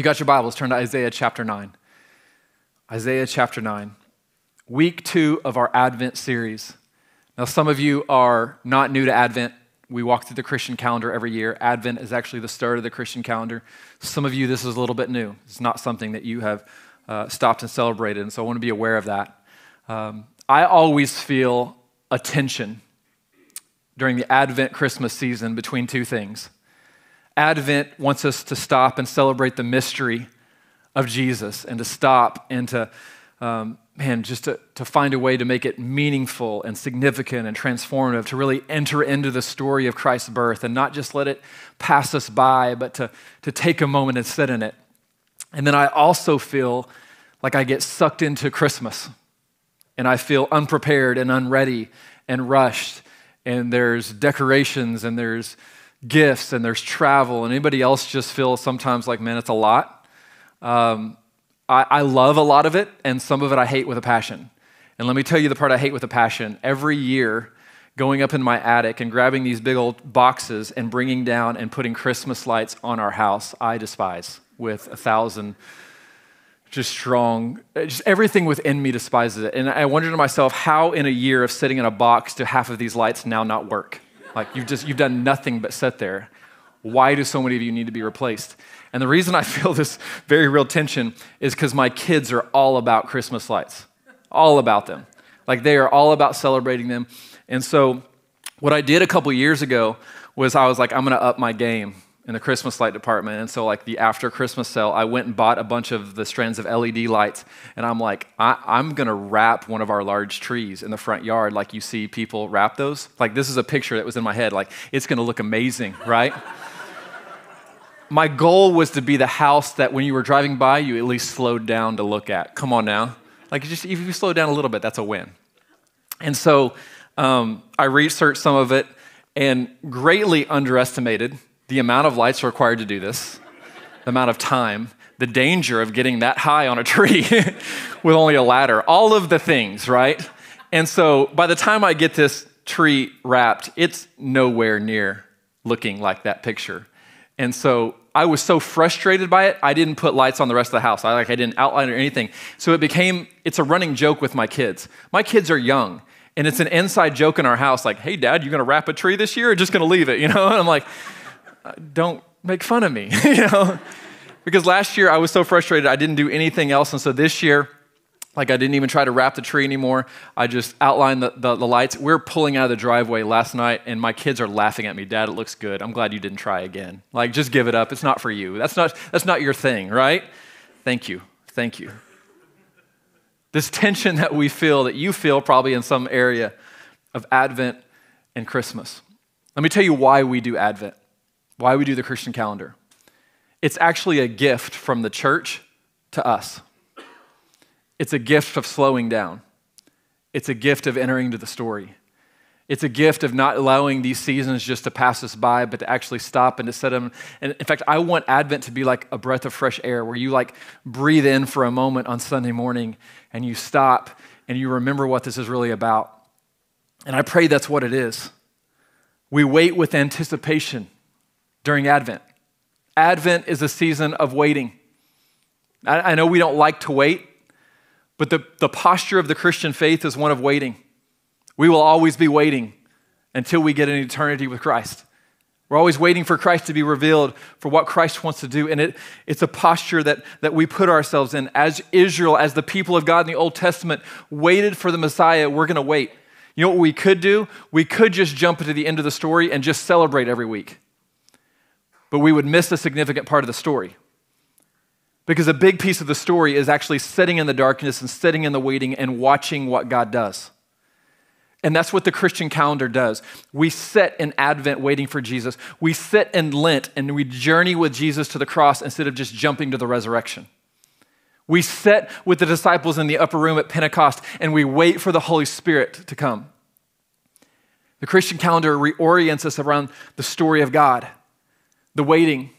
you got your Bibles, turn to Isaiah chapter 9. Isaiah chapter 9, week two of our Advent series. Now, some of you are not new to Advent. We walk through the Christian calendar every year. Advent is actually the start of the Christian calendar. Some of you, this is a little bit new. It's not something that you have uh, stopped and celebrated, and so I want to be aware of that. Um, I always feel a tension during the Advent Christmas season between two things. Advent wants us to stop and celebrate the mystery of Jesus and to stop and to, um, man, just to, to find a way to make it meaningful and significant and transformative, to really enter into the story of Christ's birth and not just let it pass us by, but to, to take a moment and sit in it. And then I also feel like I get sucked into Christmas and I feel unprepared and unready and rushed. And there's decorations and there's gifts and there's travel. And anybody else just feel sometimes like, man, it's a lot? Um, I, I love a lot of it, and some of it I hate with a passion. And let me tell you the part I hate with a passion. Every year, going up in my attic and grabbing these big old boxes and bringing down and putting Christmas lights on our house, I despise with a thousand just strong, just everything within me despises it. And I wonder to myself, how in a year of sitting in a box do half of these lights now not work? Like you've just, you've done nothing but sit there. Why do so many of you need to be replaced? And the reason I feel this very real tension is because my kids are all about Christmas lights, all about them. Like they are all about celebrating them. And so, what I did a couple years ago was I was like, I'm going to up my game in the Christmas light department. And so, like the after Christmas sale, I went and bought a bunch of the strands of LED lights. And I'm like, I, am going to wrap one of our large trees in the front yard, like you see people wrap those. Like, this is a picture that was in my head. Like, it's going to look amazing, right? my goal was to be the house that when you were driving by, you at least slowed down to look at. Come on now. Like, just if you slow down a little bit, that's a win. And so um, I researched some of it and greatly underestimated the amount of lights required to do this, the amount of time, the danger of getting that high on a tree with only a ladder, all of the things, right? And so by the time I get this tree wrapped, it's nowhere near looking like that picture. And so I was so frustrated by it, I didn't put lights on the rest of the house. I like I didn't outline or anything. So it became it's a running joke with my kids. My kids are young, and it's an inside joke in our house like, "Hey dad, you going to wrap a tree this year or just going to leave it?" You know? And I'm like, "Don't make fun of me." you know? Because last year I was so frustrated I didn't do anything else and so this year like I didn't even try to wrap the tree anymore. I just outlined the, the, the, lights. We're pulling out of the driveway last night, and my kids are laughing at me. Dad, it looks good. I'm glad you didn't try again. Like, just give it up. It's not for you. That's not, that's not your thing, right? Thank you. Thank you. This tension that we feel, that you feel probably in some area of Advent and Christmas. Let me tell you why we do Advent, why we do the Christian calendar. It's actually a gift from the church to us. It's a gift of slowing down. It's a gift of entering into the story. It's a gift of not allowing these seasons just to pass us by, but to actually stop and to set them. And in fact, I want Advent to be like a breath of fresh air where you like breathe in for a moment on Sunday morning and you stop and you remember what this is really about. And I pray that's what it is. We wait with anticipation during Advent. Advent is a season of waiting. I, I know we don't like to wait. But the, the posture of the Christian faith is one of waiting. We will always be waiting until we get an eternity with Christ. We're always waiting for Christ to be revealed for what Christ wants to do. And it, it's a posture that, that we put ourselves in. As Israel, as the people of God in the Old Testament, waited for the Messiah, we're going to wait. You know what we could do? We could just jump into the end of the story and just celebrate every week. But we would miss a significant part of the story. Because a big piece of the story is actually sitting in the darkness and sitting in the waiting and watching what God does. And that's what the Christian calendar does. We sit in Advent waiting for Jesus. We sit in Lent and we journey with Jesus to the cross instead of just jumping to the resurrection. We sit with the disciples in the upper room at Pentecost and we wait for the Holy Spirit to come. The Christian calendar reorients us around the story of God, the waiting,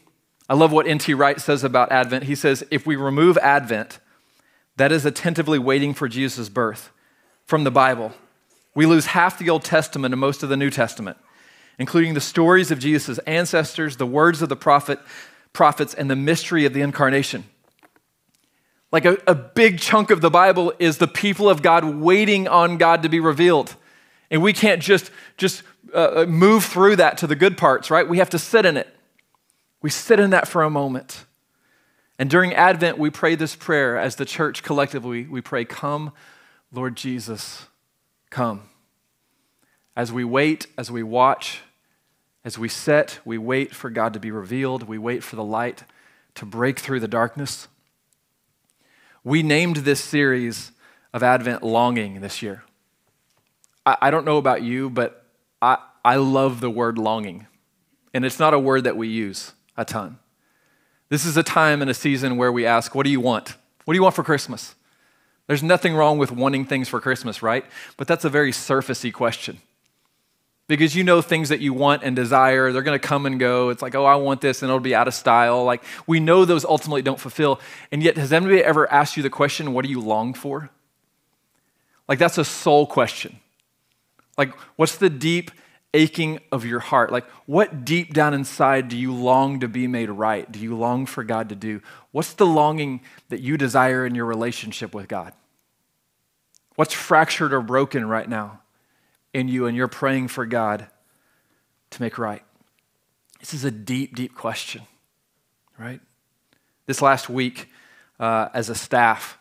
I love what N.T. Wright says about Advent. He says, if we remove Advent, that is attentively waiting for Jesus' birth from the Bible, we lose half the Old Testament and most of the New Testament, including the stories of Jesus' ancestors, the words of the prophet, prophets, and the mystery of the incarnation. Like a, a big chunk of the Bible is the people of God waiting on God to be revealed. And we can't just, just uh, uh move through that to the good parts, right? We have to sit in it. We sit in that for a moment. And during Advent, we pray this prayer as the church collectively. We pray, Come, Lord Jesus, come. As we wait, as we watch, as we sit, we wait for God to be revealed. We wait for the light to break through the darkness. We named this series of Advent Longing this year. I, I don't know about you, but I, I love the word longing. And it's not a word that we use a ton. This is a time and a season where we ask, What do you want? What do you want for Christmas? There's nothing wrong with wanting things for Christmas, right? But that's a very surfacey question. Because you know things that you want and desire, they're going to come and go. It's like, oh, I want this, and it'll be out of style. Like, we know those ultimately don't fulfill. And yet, has anybody ever asked you the question, what do you long for? Like, that's a soul question. Like, what's the deep aching of your heart? Like, what deep down inside do you long to be made right? Do you long for God to do? What's the longing that you desire in your relationship with God? What's fractured or broken right now in you, and you're praying for God to make right? This is a deep, deep question, right? This last week, uh, as a staff,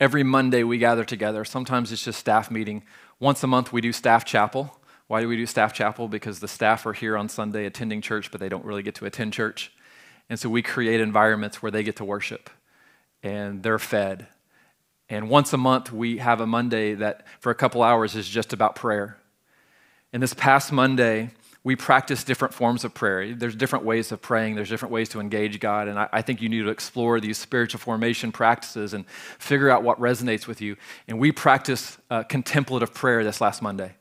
every Monday we gather together. Sometimes it's just staff meeting. Once a month, we do staff chapel. Why do we do staff chapel? Because the staff are here on Sunday attending church, but they don't really get to attend church. And so we create environments where they get to worship and they're fed. And once a month, we have a Monday that for a couple hours is just about prayer. And this past Monday, we practice different forms of prayer. There's different ways of praying, there's different ways to engage God. And I, I, think you need to explore these spiritual formation practices and figure out what resonates with you. And we practiced uh, contemplative prayer this last Monday.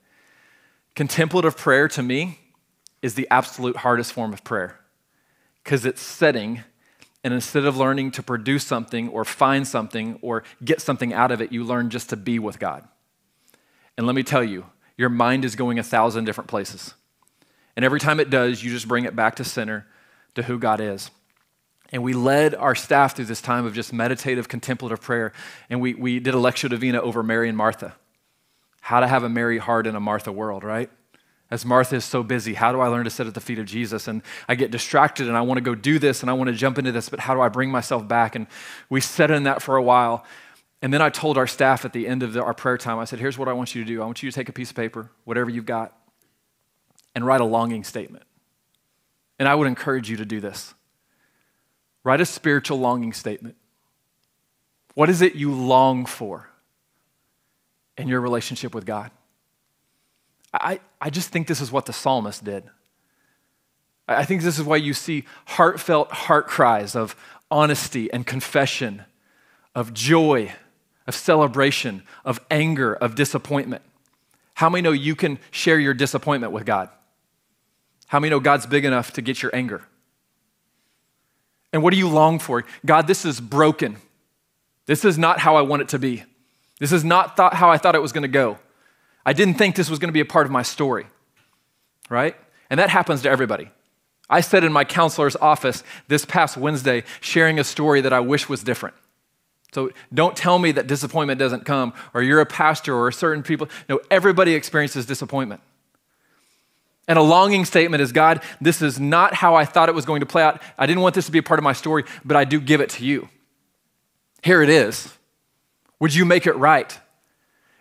Contemplative prayer to me is the absolute hardest form of prayer because it's setting, and instead of learning to produce something or find something or get something out of it, you learn just to be with God. And let me tell you, your mind is going a thousand different places. And every time it does, you just bring it back to center to who God is. And we led our staff through this time of just meditative, contemplative prayer. And we, we did a Lectio Divina over Mary and Martha how to have a Mary heart in a Martha world, right? As Martha is so busy, how do I learn to sit at the feet of Jesus? And I get distracted and I want to go do this and I want to jump into this, but how do I bring myself back? And we sat in that for a while. And then I told our staff at the end of the, our prayer time, I said, Here's what I want you to do. I want you to take a piece of paper, whatever you've got, and write a longing statement. And I would encourage you to do this. Write a spiritual longing statement. What is it you long for? In your relationship with God. I, I just think this is what the psalmist did. I think this is why you see heartfelt heart cries of honesty and confession, of joy, of celebration, of anger, of disappointment. How many know you can share your disappointment with God? How many know God's big enough to get your anger? And what do you long for? God, this is broken. This is not how I want it to be. This is not thought how I thought it was going to go. I didn't think this was going to be a part of my story, right? And that happens to everybody. I sat in my counselor's office this past Wednesday sharing a story that I wish was different. So don't tell me that disappointment doesn't come, or you're a pastor, or certain people. No, everybody experiences disappointment. And a longing statement is God, this is not how I thought it was going to play out. I didn't want this to be a part of my story, but I do give it to you. Here it is. Would you make it right?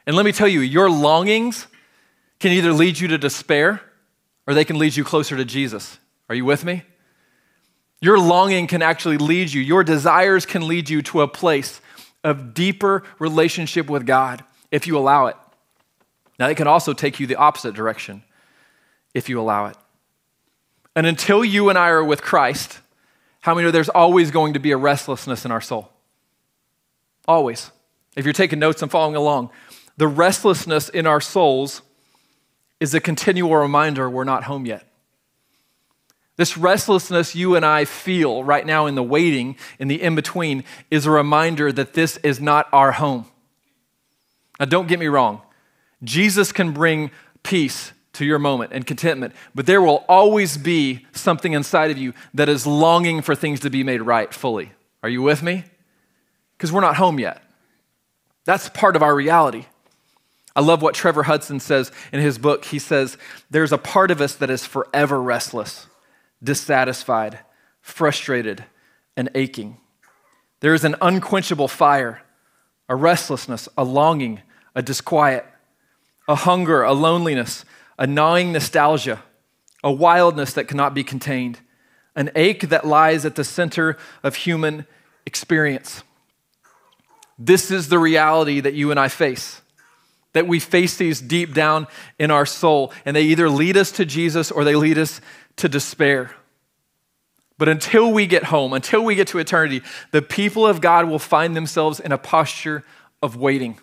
And let me tell you, your longings can either lead you to despair or they can lead you closer to Jesus. Are you with me? Your longing can actually lead you, your desires can lead you to a place of deeper relationship with God if you allow it. Now, it can also take you the opposite direction if you allow it. And until you and I are with Christ, how many know there's always going to be a restlessness in our soul? Always. If you're taking notes and following along, the restlessness in our souls is a continual reminder we're not home yet. This restlessness you and I feel right now in the waiting, in the in between, is a reminder that this is not our home. Now, don't get me wrong, Jesus can bring peace to your moment and contentment, but there will always be something inside of you that is longing for things to be made right fully. Are you with me? Because we're not home yet. That's part of our reality. I love what Trevor Hudson says in his book. He says, There's a part of us that is forever restless, dissatisfied, frustrated, and aching. There is an unquenchable fire, a restlessness, a longing, a disquiet, a hunger, a loneliness, a gnawing nostalgia, a wildness that cannot be contained, an ache that lies at the center of human experience. This is the reality that you and I face that we face these deep down in our soul, and they either lead us to Jesus or they lead us to despair. But until we get home, until we get to eternity, the people of God will find themselves in a posture of waiting.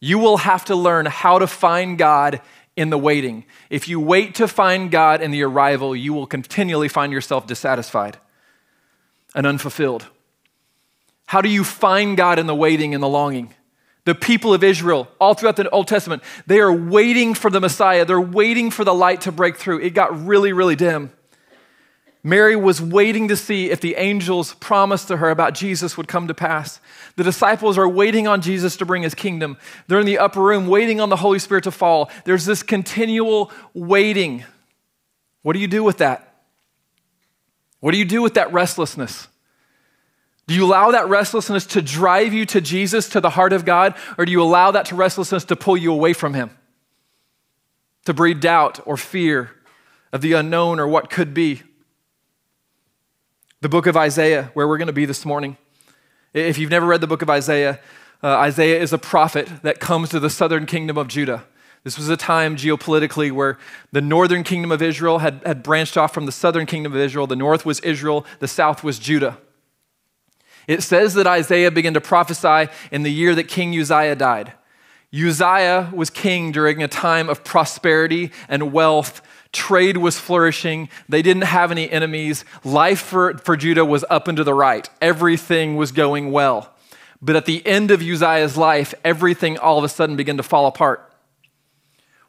You will have to learn how to find God in the waiting. If you wait to find God in the arrival, you will continually find yourself dissatisfied and unfulfilled. How do you find God in the waiting and the longing? The people of Israel, all throughout the Old Testament, they are waiting for the Messiah. They're waiting for the light to break through. It got really, really dim. Mary was waiting to see if the angels promised to her about Jesus would come to pass. The disciples are waiting on Jesus to bring his kingdom. They're in the upper room waiting on the Holy Spirit to fall. There's this continual waiting. What do you do with that? What do you do with that restlessness? Do you allow that restlessness to drive you to Jesus, to the heart of God, or do you allow that to restlessness to pull you away from Him? To breed doubt or fear of the unknown or what could be? The book of Isaiah, where we're going to be this morning. If you've never read the book of Isaiah, uh, Isaiah is a prophet that comes to the southern kingdom of Judah. This was a time geopolitically where the northern kingdom of Israel had, had branched off from the southern kingdom of Israel. The north was Israel, the south was Judah. It says that Isaiah began to prophesy in the year that King Uzziah died. Uzziah was king during a time of prosperity and wealth. Trade was flourishing. They didn't have any enemies. Life for, for Judah was up and to the right. Everything was going well. But at the end of Uzziah's life, everything all of a sudden began to fall apart.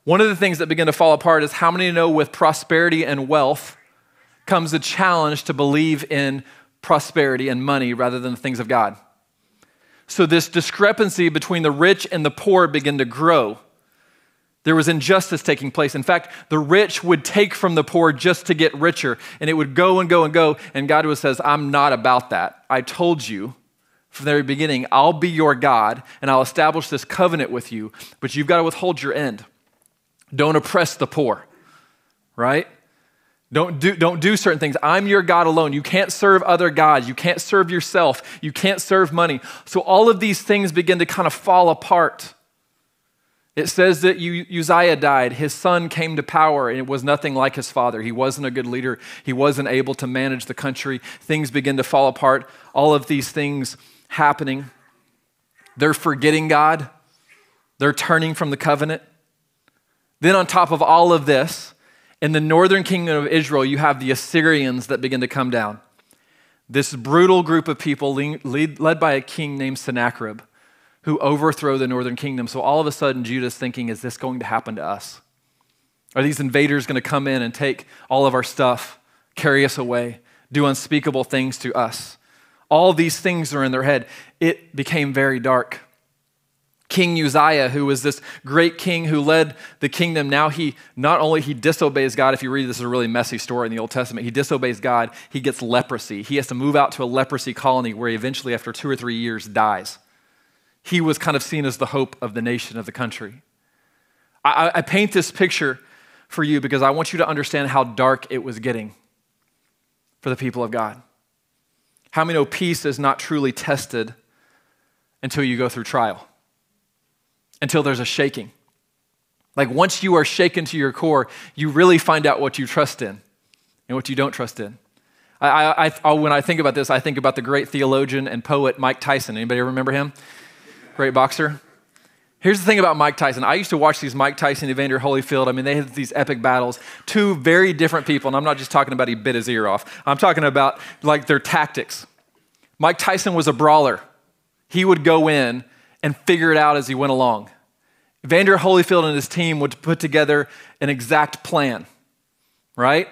One of the things that began to fall apart is how many know with prosperity and wealth comes a challenge to believe in prosperity and money rather than the things of God. So, this discrepancy between the rich and the poor began to grow. There was injustice taking place. In fact, the rich would take from the poor just to get richer, and it would go and go and go. And God was says, I'm not about that. I told you from the very beginning, I'll be your God, and I'll establish this covenant with you, but you've got to withhold your end. Don't oppress the poor, right? Don't do, don't do certain things. I'm your God alone. You can't serve other gods. You can't serve yourself. You can't serve money. So all of these things begin to kind of fall apart. It says that Uzziah died. His son came to power, and it was nothing like his father. He wasn't a good leader. He wasn't able to manage the country. Things begin to fall apart. All of these things happening. They're forgetting God, they're turning from the covenant. Then, on top of all of this, in the northern kingdom of Israel, you have the Assyrians that begin to come down. This brutal group of people led by a king named Sennacherib who overthrow the northern kingdom. So all of a sudden, Judah's thinking, is this going to happen to us? Are these invaders going to come in and take all of our stuff, carry us away, do unspeakable things to us? All these things are in their head. It became very dark. King Uzziah, who was this great king who led the kingdom, now he not only he disobeys God, if you read this is a really messy story in the Old Testament, he disobeys God, he gets leprosy. He has to move out to a leprosy colony where he eventually, after two or three years, dies. He was kind of seen as the hope of the nation, of the country. I, I paint this picture for you because I want you to understand how dark it was getting for the people of God. How many know peace is not truly tested until you go through trial? Until there's a shaking. Like once you are shaken to your core, you really find out what you trust in and what you don't trust in. I, I, I, when I think about this, I think about the great theologian and poet Mike Tyson. Anybody remember him? Great boxer. Here's the thing about Mike Tyson. I used to watch these Mike Tyson, Evander Holyfield. I mean, they had these epic battles. Two very different people, and I'm not just talking about he bit his ear off. I'm talking about like their tactics. Mike Tyson was a brawler. He would go in and figure it out as he went along. Evander Holyfield and his team would put together an exact plan, right?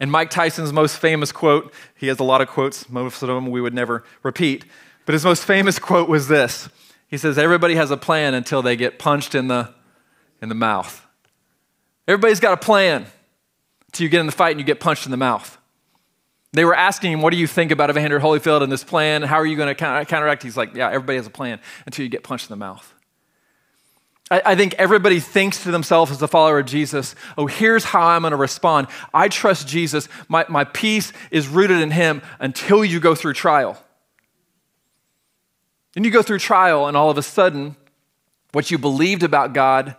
And Mike Tyson's most famous quote, he has a lot of quotes, most of them we would never repeat, but his most famous quote was this. He says, Everybody has a plan until they get punched in the, in the mouth. Everybody's got a plan until you get in the fight and you get punched in the mouth. They were asking him, What do you think about Evander Holyfield and this plan? How are you going to counteract? He's like, Yeah, everybody has a plan until you get punched in the mouth. I, I think everybody thinks to themselves as a follower of Jesus, Oh, here's how I'm going to respond. I trust Jesus. My, my peace is rooted in him until you go through trial. Then you go through trial, and all of a sudden, what you believed about God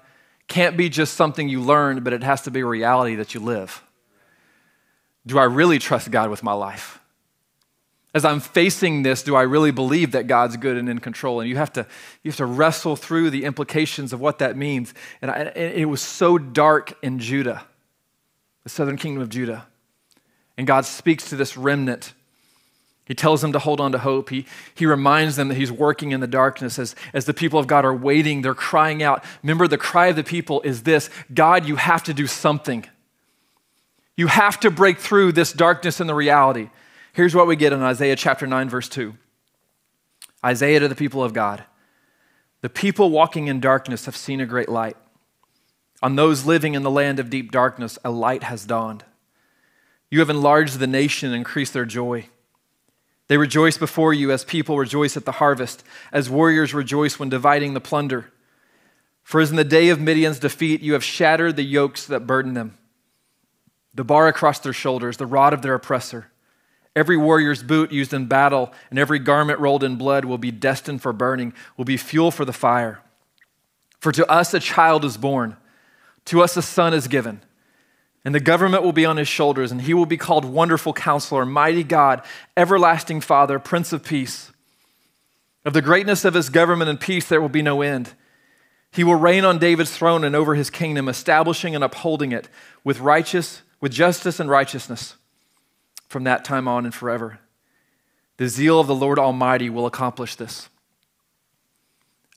can't be just something you learned, but it has to be a reality that you live. Do I really trust God with my life? As I'm facing this, do I really believe that God's good and in control? And you have to, you have to wrestle through the implications of what that means. And, I, and it was so dark in Judah, the southern kingdom of Judah. And God speaks to this remnant. He tells them to hold on to hope. He, he reminds them that He's working in the darkness as, as the people of God are waiting. They're crying out. Remember, the cry of the people is this God, you have to do something. You have to break through this darkness and the reality. Here's what we get in Isaiah chapter 9, verse 2. Isaiah to the people of God The people walking in darkness have seen a great light. On those living in the land of deep darkness, a light has dawned. You have enlarged the nation and increased their joy. They rejoice before you as people rejoice at the harvest, as warriors rejoice when dividing the plunder. For as in the day of Midian's defeat, you have shattered the yokes that burden them the bar across their shoulders, the rod of their oppressor. Every warrior's boot used in battle and every garment rolled in blood will be destined for burning, will be fuel for the fire. For to us a child is born, to us a son is given, and the government will be on his shoulders, and he will be called Wonderful Counselor, Mighty God, Everlasting Father, Prince of Peace. Of the greatness of his government and peace there will be no end. He will reign on David's throne and over his kingdom, establishing and upholding it with righteous with justice and righteousness from that time on and forever. The zeal of the Lord Almighty will accomplish this.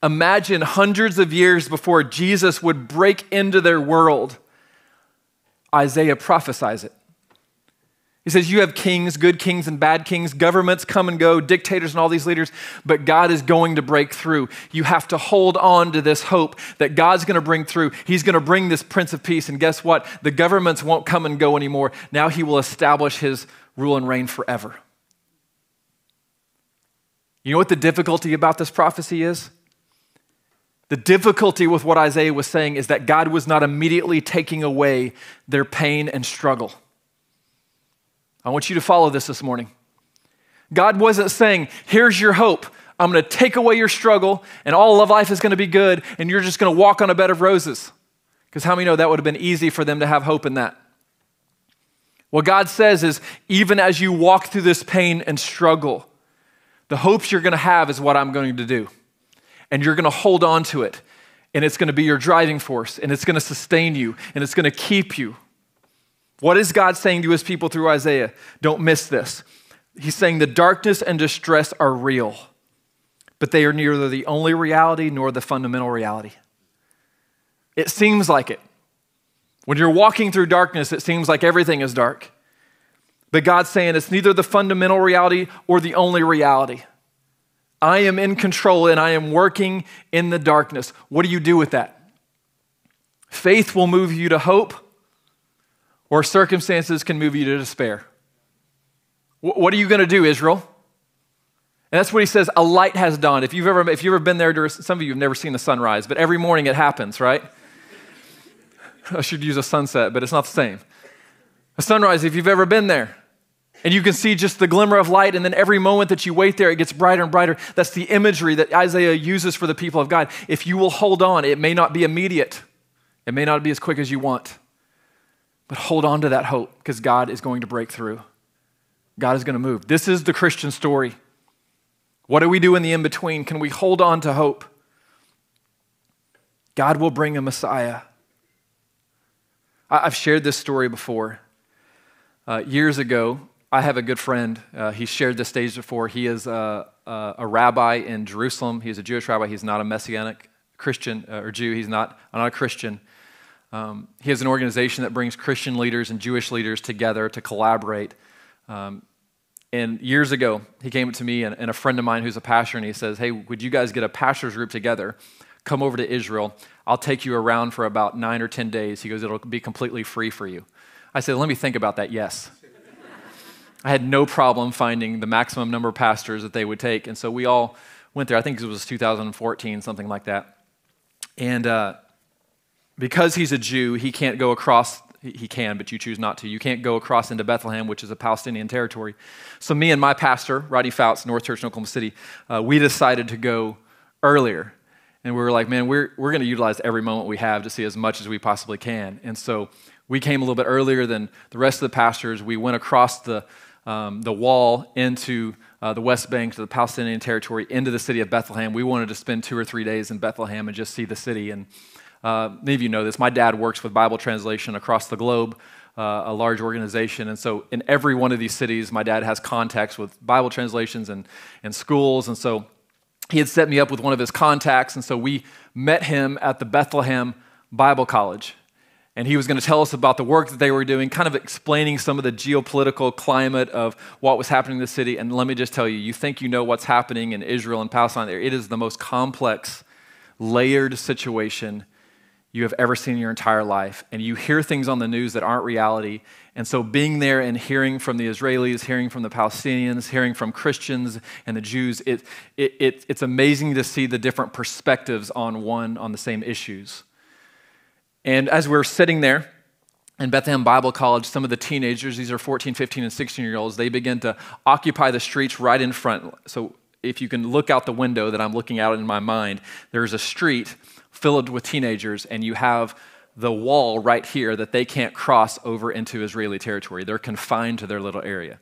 Imagine hundreds of years before Jesus would break into their world, Isaiah prophesies it. He says, You have kings, good kings and bad kings, governments come and go, dictators and all these leaders, but God is going to break through. You have to hold on to this hope that God's going to bring through. He's going to bring this Prince of Peace. And guess what? The governments won't come and go anymore. Now He will establish His rule and reign forever. You know what the difficulty about this prophecy is? The difficulty with what Isaiah was saying is that God was not immediately taking away their pain and struggle. I want you to follow this this morning. God wasn't saying, here's your hope. I'm going to take away your struggle, and all of life is going to be good, and you're just going to walk on a bed of roses. Because how many know that would have been easy for them to have hope in that? What God says is, even as you walk through this pain and struggle, the hopes you're going to have is what I'm going to do. And you're going to hold on to it, and it's going to be your driving force, and it's going to sustain you, and it's going to keep you. What is God saying to his people through Isaiah? Don't miss this. He's saying the darkness and distress are real, but they are neither the only reality nor the fundamental reality. It seems like it. When you're walking through darkness, it seems like everything is dark. But God's saying it's neither the fundamental reality or the only reality. I am in control and I am working in the darkness. What do you do with that? Faith will move you to hope or circumstances can move you to despair. What are you going to do, Israel? And that's what he says, a light has dawned. If you've ever, if you've ever been there, some of you have never seen the sunrise, but every morning it happens, right? I should use a sunset, but it's not the same. A sunrise, if you've ever been there, and you can see just the glimmer of light, and then every moment that you wait there, it gets brighter and brighter. That's the imagery that Isaiah uses for the people of God. If you will hold on, it may not be immediate, it may not be as quick as you want. But hold on to that hope because God is going to break through. God is going to move. This is the Christian story. What do we do in the in between? Can we hold on to hope? God will bring a Messiah. I've shared this story before. Uh, years ago, I have a good friend. Uh, he's shared this stage before. He is a, a, a rabbi in Jerusalem. He's a Jewish rabbi. He's not a Messianic Christian uh, or Jew. He's not, not a Christian. Um, he has an organization that brings Christian leaders and Jewish leaders together to collaborate. Um, and years ago, he came to me and, and, a friend of mine who's a pastor, and he says, Hey, would you guys get a pastor's group together? Come over to Israel. I'll take you around for about nine or 10 days. He goes, It'll be completely free for you. I said, Let me think about that. Yes. I had no problem finding the maximum number of pastors that they would take. And so we all went there. I think it was 2014, something like that. And uh, because he's a Jew, he can't go across. He can, but you choose not to. You can't go across into Bethlehem, which is a Palestinian territory. So, me and my pastor, Roddy Fouts, North Church in Oklahoma City, uh, we decided to go earlier. And we were like, man, we're, we're going to utilize every moment we have to see as much as we possibly can. And so we came a little bit earlier than the rest of the pastors. We went across the, um, the wall into uh, the West Bank to the Palestinian territory into the city of Bethlehem. We wanted to spend two or three days in Bethlehem and just see the city. And uh, many of you know this. My dad works with Bible translation across the globe, uh, a large organization. And so, in every one of these cities, my dad has contacts with Bible translations and, and schools. And so, he had set me up with one of his contacts. And so, we met him at the Bethlehem Bible College and he was going to tell us about the work that they were doing, kind of explaining some of the geopolitical climate of what was happening in the city. And let me just tell you, you think you know what's happening in Israel and Palestine there. It is the most complex, layered situation you have ever seen in your entire life. And you hear things on the news that aren't reality. And so being there and hearing from the Israelis, hearing from the Palestinians, hearing from Christians and the Jews, it, it, it, it's amazing to see the different perspectives on one, on the same issues. And as we're sitting there in Bethlehem Bible College, some of the teenagers, these are 14, 15, and 16 year olds, they begin to occupy the streets right in front. So if you can look out the window that I'm looking out in my mind, there's a street filled with teenagers, and you have the wall right here that they can't cross over into Israeli territory. They're confined to their little area.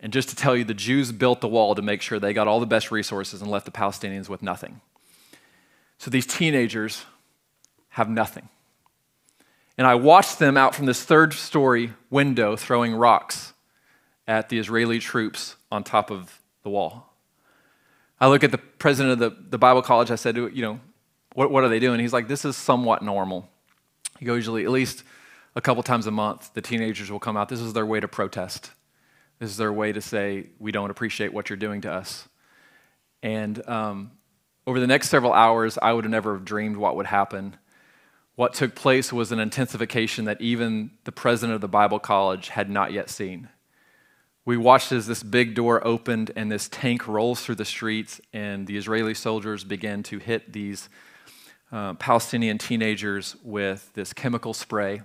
And just to tell you, the Jews built the wall to make sure they got all the best resources and left the Palestinians with nothing. So these teenagers have nothing. And I watched them out from this third story window throwing rocks at the Israeli troops on top of the wall. I look at the president of the, the Bible college. I said, to you know, what, what are they doing? He's like, this is somewhat normal. Usually, at least a couple times a month, the teenagers will come out. This is their way to protest. This is their way to say, we don't appreciate what you're doing to us. And um, over the next several hours, I would have never dreamed what would happen what took place was an intensification that even the president of the Bible college had not yet seen. We watched as this big door opened and this tank rolls through the streets, and the Israeli soldiers began to hit these uh, Palestinian teenagers with this chemical spray.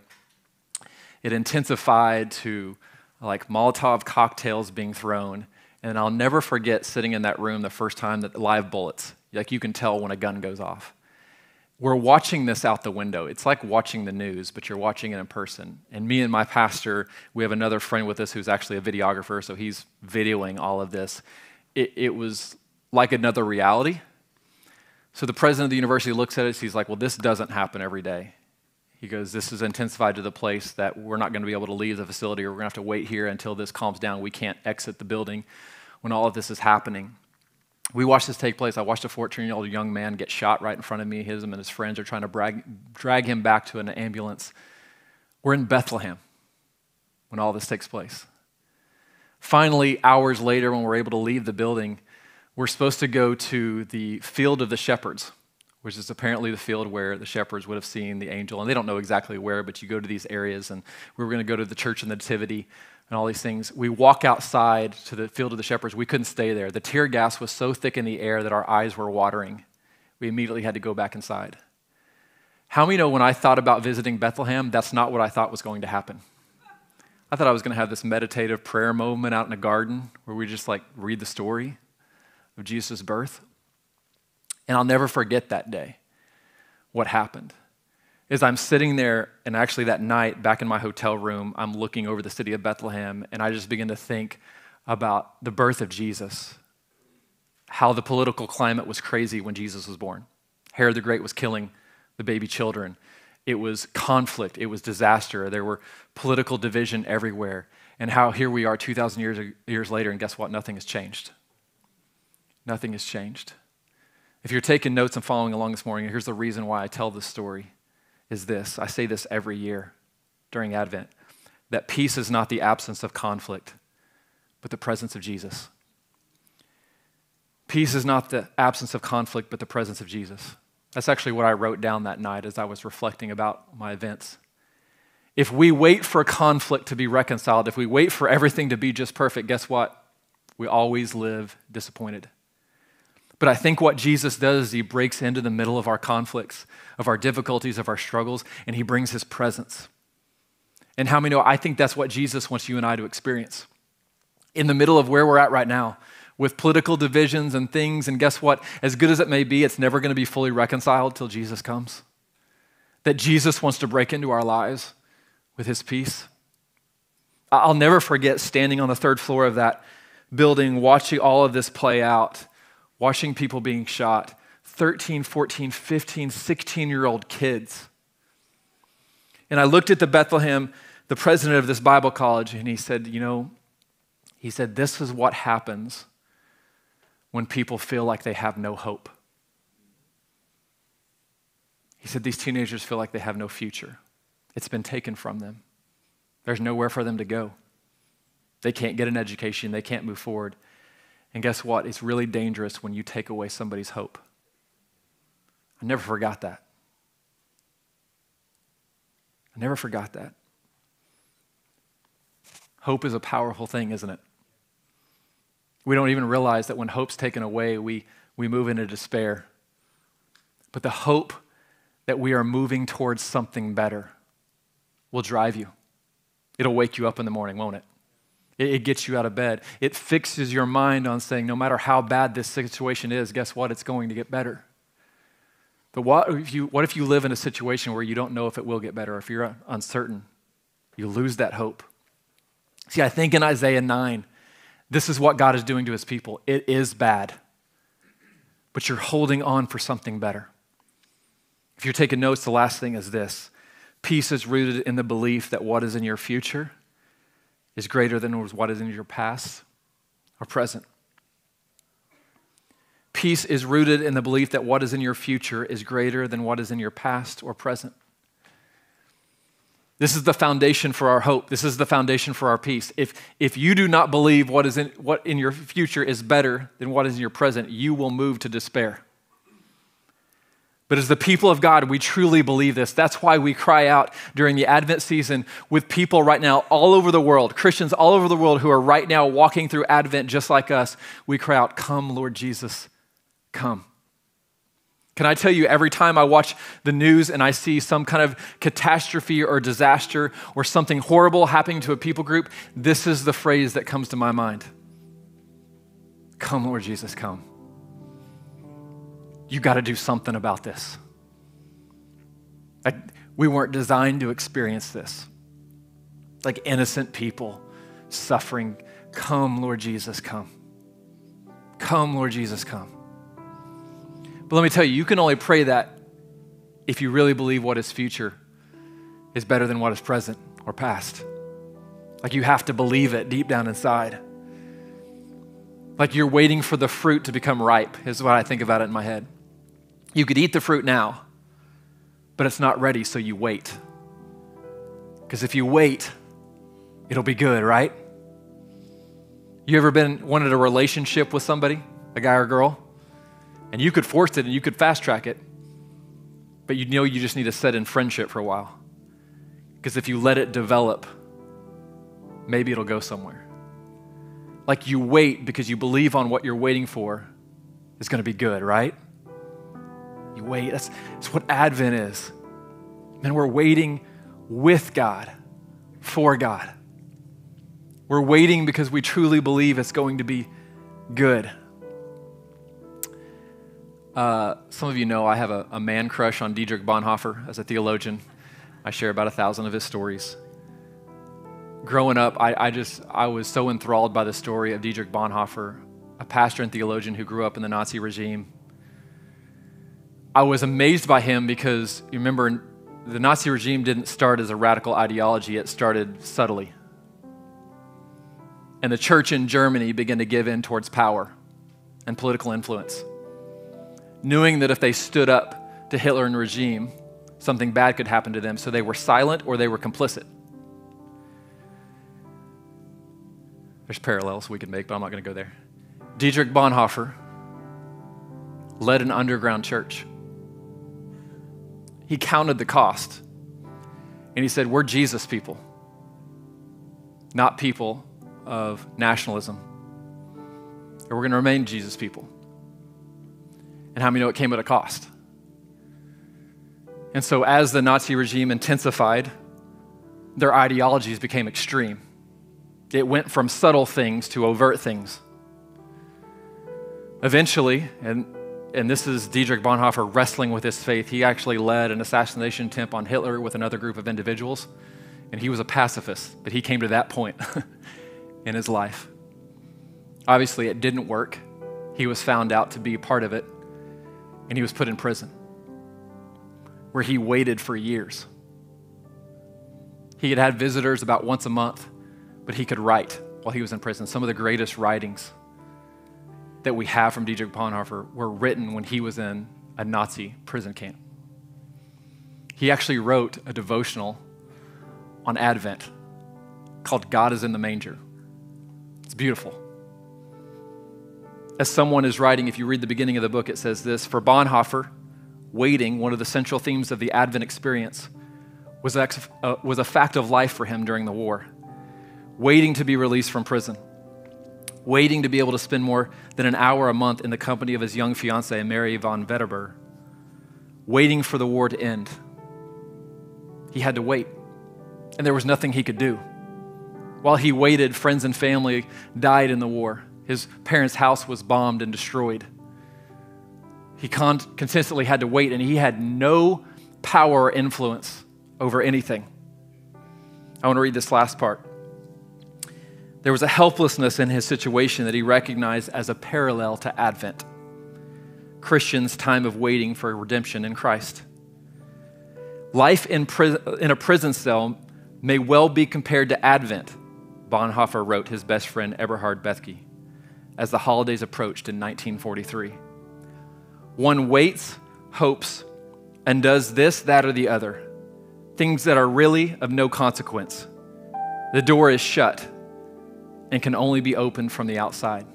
It intensified to like Molotov cocktails being thrown. And I'll never forget sitting in that room the first time that live bullets, like you can tell when a gun goes off we're watching this out the window. It's like watching the news, but you're watching it in person. And me and my pastor, we have another friend with us who's actually a videographer, so he's videoing all of this. It, it was like another reality. So the president of the university looks at it, he's like, Well, this doesn't happen every day. He goes, This is intensified to the place that we're not going to be able to leave the facility, or we're going to have to wait here until this calms down. We can't exit the building when all of this is happening we watched this take place. I watched a 14 year old young man get shot right in front of me. His and his friends are trying to brag, drag him back to an ambulance. We're in Bethlehem when all this takes place. Finally, hours later, when we're able to leave the building, we're supposed to go to the field of the shepherds, which is apparently the field where the shepherds would have seen the angel. And they don't know exactly where, but you go to these areas. And we were going to go to the church of the Nativity and all these things. We walk outside to the field of the shepherds. We couldn't stay there. The tear gas was so thick in the air that our eyes were watering. We immediately had to go back inside. How many know when I thought about visiting Bethlehem, that's not what I thought was going to happen? I thought I was going to have this meditative prayer moment out in a garden where we just like read the story of Jesus' birth. And I'll never forget that day, what happened is I'm sitting there, and actually that night, back in my hotel room, I'm looking over the city of Bethlehem, and I just begin to think about the birth of Jesus, how the political climate was crazy when Jesus was born. Herod the Great was killing the baby children. It was conflict, it was disaster. There were political division everywhere. And how here we are 2,000 years, years later, and guess what? Nothing has changed. Nothing has changed. If you're taking notes and following along this morning, here's the reason why I tell this story is this. I say this every year during Advent that peace is not the absence of conflict, but the presence of Jesus. Peace is not the absence of conflict, but the presence of Jesus. That's actually what I wrote down that night as I was reflecting about my events. If we wait for conflict to be reconciled, if we wait for everything to be just perfect, guess what? We always live disappointed. But I think what Jesus does is he breaks into the middle of our conflicts, of our difficulties, of our struggles, and he brings his presence. And how many know I think that's what Jesus wants you and I to experience? In the middle of where we're at right now, with political divisions and things, and guess what? As good as it may be, it's never going to be fully reconciled till Jesus comes. That Jesus wants to break into our lives with his peace. I'll never forget standing on the third floor of that building, watching all of this play out, watching people being shot 13, 14, 15, 16 year old kids. And I looked at the Bethlehem, the president of this Bible college, and he said, You know, he said, This is what happens when people feel like they have no hope. He said, These teenagers feel like they have no future. It's been taken from them. There's nowhere for them to go. They can't get an education, they can't move forward. And guess what? It's really dangerous when you take away somebody's hope. I never forgot that. I never forgot that. Hope is a powerful thing, isn't it? We don't even realize that when hope's taken away, we, we move into despair. But the hope that we are moving towards something better will drive you. It'll wake you up in the morning, won't it? It, it gets you out of bed. It fixes your mind on saying, no matter how bad this situation is, guess what? It's going to get better. But what if you, what if you live in a situation where you don't know if it will get better, if you're uncertain? You lose that hope. See, I think in Isaiah 9, this is what God is doing to his people. It is bad, but you're holding on for something better. If you're taking notes, the last thing is this peace is rooted in the belief that what is in your future is greater than what is in your past or present. Peace is rooted in the belief that what is in your future is greater than what is in your past or present. This is the foundation for our hope. This is the foundation for our peace. If, if you do not believe what, is in, what in your future is better than what is in your present, you will move to despair. But as the people of God, we truly believe this. That's why we cry out during the Advent season with people right now all over the world, Christians all over the world who are right now walking through Advent just like us. We cry out, Come, Lord Jesus, come. Can I tell you, every time I watch the news and I see some kind of catastrophe or disaster or something horrible happening to a people group, this is the phrase that comes to my mind Come, Lord Jesus, come. You got to do something about this. I, we weren't designed to experience this. Like innocent people suffering. Come, Lord Jesus, come. Come, Lord Jesus, come. But let me tell you, you can only pray that if you really believe what is future is better than what is present or past. Like you have to believe it deep down inside. Like you're waiting for the fruit to become ripe, is what I think about it in my head. You could eat the fruit now, but it's not ready, so you wait. Because if you wait, it'll be good, right? You ever been wanted a relationship with somebody, a guy or girl? And you could force it and you could fast track it, but you know you just need to set in friendship for a while. Because if you let it develop, maybe it'll go somewhere. Like you wait because you believe on what you're waiting for is going to be good, right? Wait. That's, that's what Advent is. And we're waiting with God, for God. We're waiting because we truly believe it's going to be good. Uh, some of you know I have a, a man crush on Dietrich Bonhoeffer as a theologian. I share about a thousand of his stories. Growing up, I, I just I was so enthralled by the story of Dietrich Bonhoeffer, a pastor and theologian who grew up in the Nazi regime. I was amazed by him because you remember the Nazi regime didn't start as a radical ideology, it started subtly. And the church in Germany began to give in towards power and political influence. knowing that if they stood up to Hitler and regime, something bad could happen to them. So they were silent or they were complicit. There's parallels we could make, but I'm not going to go there. Dietrich Bonhoeffer led an underground church. He counted the cost and he said, We're Jesus people, not people of nationalism. Or we're going to remain Jesus people. And how many know it came at a cost? And so, as the Nazi regime intensified, their ideologies became extreme. It went from subtle things to overt things. Eventually, and, and this is Dietrich Bonhoeffer wrestling with his faith, he actually led an assassination attempt on Hitler with another group of individuals. And he was a pacifist, but he came to that point in his life. Obviously, it didn't work. He was found out to be part of it, and he was put in prison, where he waited for years. He had had visitors about once a month but he could write while he was in prison. Some of the greatest writings that we have from Dietrich Bonhoeffer were written when he was in a Nazi prison camp. He actually wrote a devotional on Advent called God is in the Manger. It's beautiful. As someone is writing, if you read the beginning of the book, it says this For Bonhoeffer, waiting, one of the central themes of the Advent experience, was a, uh, was a fact of life for him during the war waiting to be released from prison, waiting to be able to spend more than an hour a month in the company of his young fiancee, Mary von Wetterberg, waiting for the war to end. He had to wait, and there was nothing he could do. While he waited, friends and family died in the war. His parents' house was bombed and destroyed. He con- consistently had to wait, and he had no power or influence over anything. I want to read this last part. There was a helplessness in his situation that he recognized as a parallel to Advent, Christians' time of waiting for redemption in Christ. Life in, pri- in a prison cell may well be compared to Advent, Bonhoeffer wrote his best friend Eberhard Bethge as the holidays approached in 1943. One waits, hopes, and does this, that, or the other, things that are really of no consequence. The door is shut and can only be opened from the outside.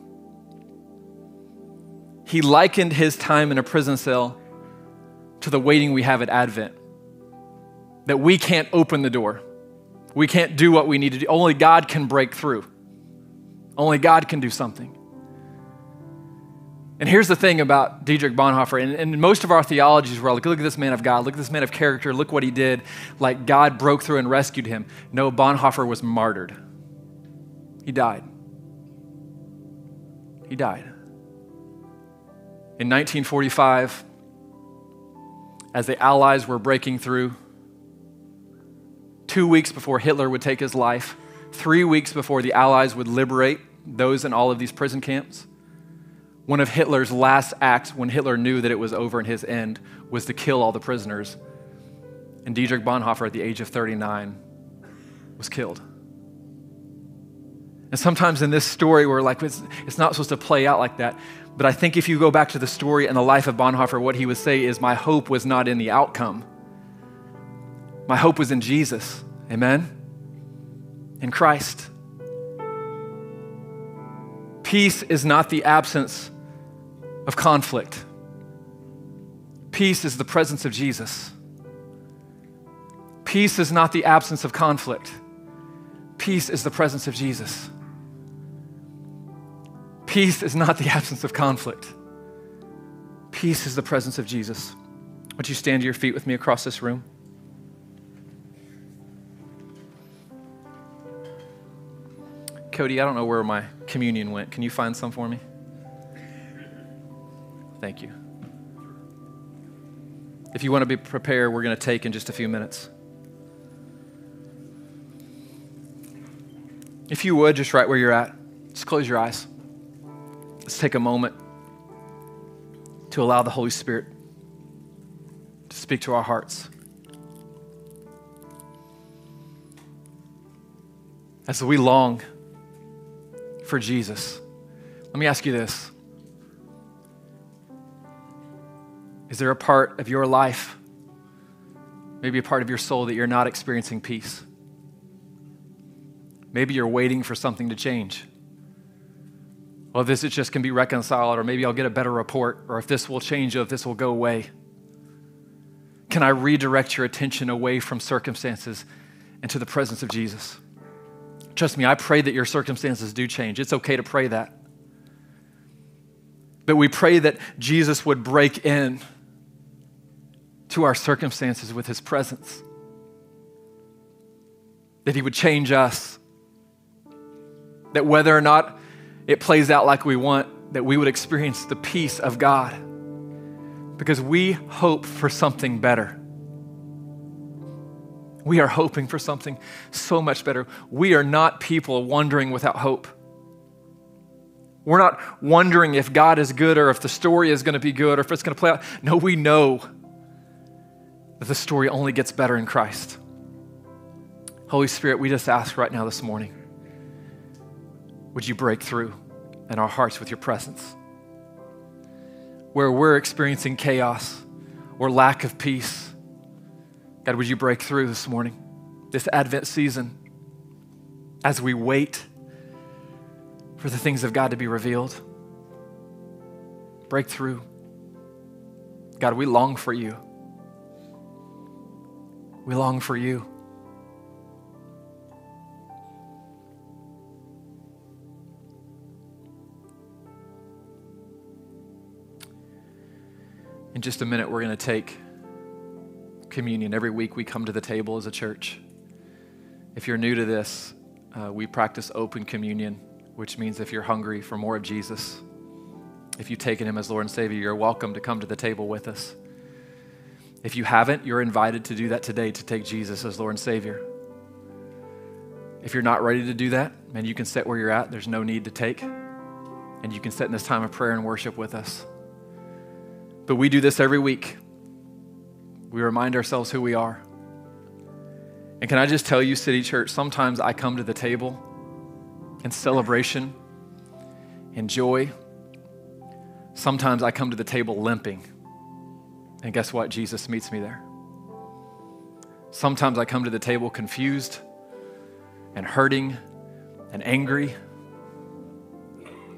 He likened his time in a prison cell to the waiting we have at Advent. That we can't open the door. We can't do what we need to do. Only God can break through. Only God can do something. And here's the thing about Dietrich Bonhoeffer, and, and most of our theologies were like, look at this man of God, look at this man of character, look what he did. Like God broke through and rescued him. No, Bonhoeffer was martyred. He died. He died. In 1945, as the Allies were breaking through, two weeks before Hitler would take his life, three weeks before the Allies would liberate those in all of these prison camps, one of Hitler's last acts when Hitler knew that it was over and his end was to kill all the prisoners. And Dietrich Bonhoeffer, at the age of 39, was killed. And sometimes in this story, we're like, it's, it's not supposed to play out like that. But I think if you go back to the story and the life of Bonhoeffer, what he would say is, My hope was not in the outcome. My hope was in Jesus. Amen? In Christ. Peace is not the absence of conflict, peace is the presence of Jesus. Peace is not the absence of conflict, peace is the presence of Jesus. Peace is not the absence of conflict. Peace is the presence of Jesus. Would you stand to your feet with me across this room? Cody, I don't know where my communion went. Can you find some for me? Thank you. If you want to be prepared, we're going to take in just a few minutes. If you would, just right where you're at, just close your eyes. Let's take a moment to allow the Holy Spirit to speak to our hearts. As we long for Jesus, let me ask you this Is there a part of your life, maybe a part of your soul, that you're not experiencing peace? Maybe you're waiting for something to change. Well, this is just can be reconciled, or maybe I'll get a better report, or if this will change, or if this will go away. Can I redirect your attention away from circumstances into the presence of Jesus? Trust me, I pray that your circumstances do change. It's okay to pray that. But we pray that Jesus would break in to our circumstances with his presence, that he would change us, that whether or not it plays out like we want, that we would experience the peace of God because we hope for something better. We are hoping for something so much better. We are not people wondering without hope. We're not wondering if God is good or if the story is going to be good or if it's going to play out. No, we know that the story only gets better in Christ. Holy Spirit, we just ask right now this morning would you break through in our hearts with your presence? Where we're experiencing chaos or lack of peace, God, would you break through this morning, this Advent season, as we wait for the things of God to be revealed? Break through. God, we long for you. We long for you. In just a minute, we're going to take communion. Every week we come to the table as a church. If you're new to this, uh, we practice open communion, which means if you're hungry for more of Jesus, if you've taken him as Lord and Savior, you're welcome to come to the table with us. If you haven't, you're invited to do that today to take Jesus as Lord and Savior. If you're not ready to do that, man, you can sit where you're at. There's no need to take. And you can sit in this time of prayer and worship with us. But we do this every week. We remind ourselves who we are. And can I just tell you, City Church, sometimes I come to the table in celebration, in joy. Sometimes I come to the table limping. And guess what? Jesus meets me there. Sometimes I come to the table confused and hurting and angry.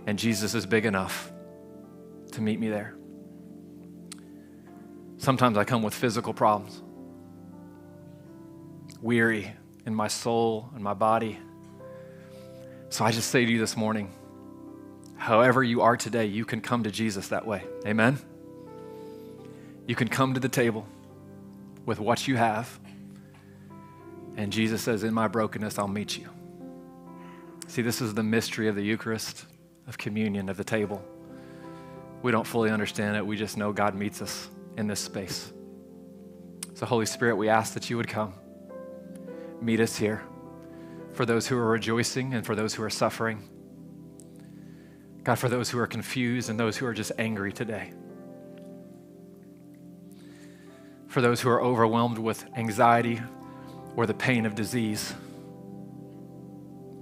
And Jesus is big enough to meet me there. Sometimes I come with physical problems, weary in my soul and my body. So I just say to you this morning, however you are today, you can come to Jesus that way. Amen? You can come to the table with what you have. And Jesus says, In my brokenness, I'll meet you. See, this is the mystery of the Eucharist, of communion, of the table. We don't fully understand it. We just know God meets us in this space. So, Holy Spirit, we ask that you would come, meet us here for those who are rejoicing and for those who are suffering. God, for those who are confused and those who are just angry today. For those who are overwhelmed with anxiety or the pain of disease.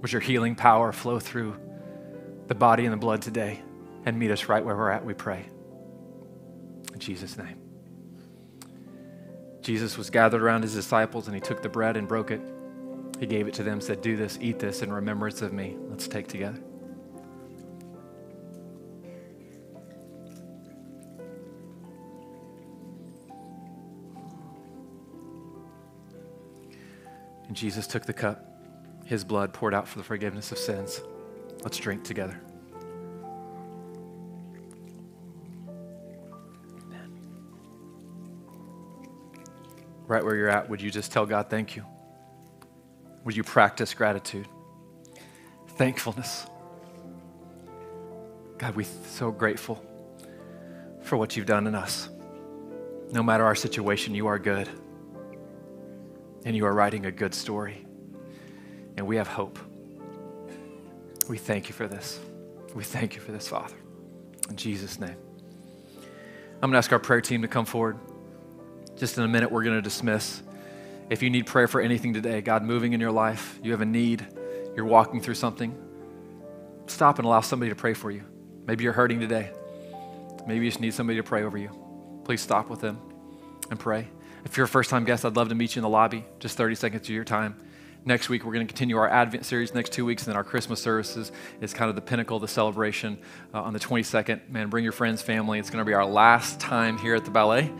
Would your healing power flow through the body and the blood today and meet us right where we're at, we pray. In Jesus' name. Jesus was gathered around his disciples and he took the bread and broke it. He gave it to them, said, Do this, eat this in remembrance of me. Let's take together. And Jesus took the cup, his blood poured out for the forgiveness of sins. Let's drink together. Right where you're at, would you just tell God, thank you? Would you practice gratitude, thankfulness? God, we're so grateful for what you've done in us. No matter our situation, you are good. And you are writing a good story. And we have hope. We thank you for this. We thank you for this, Father. In Jesus' name. I'm going to ask our prayer team to come forward. Just in a minute, we're going to dismiss. If you need prayer for anything today, God moving in your life, you have a need, you're walking through something, stop and allow somebody to pray for you. Maybe you're hurting today. Maybe you just need somebody to pray over you. please stop with them and pray. If you're a first time guest, I'd love to meet you in the lobby, just 30 seconds of your time. Next week, we're going to continue our Advent series next two weeks, and then our Christmas services is kind of the pinnacle of the celebration uh, on the 22nd. Man, bring your friends, family. It's going to be our last time here at the ballet.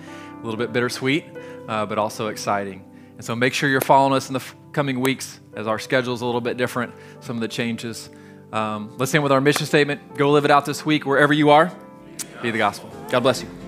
A little bit bittersweet, uh, but also exciting. And so make sure you're following us in the f- coming weeks as our schedule is a little bit different, some of the changes. Um, let's end with our mission statement. Go live it out this week wherever you are. Be the gospel. God bless you.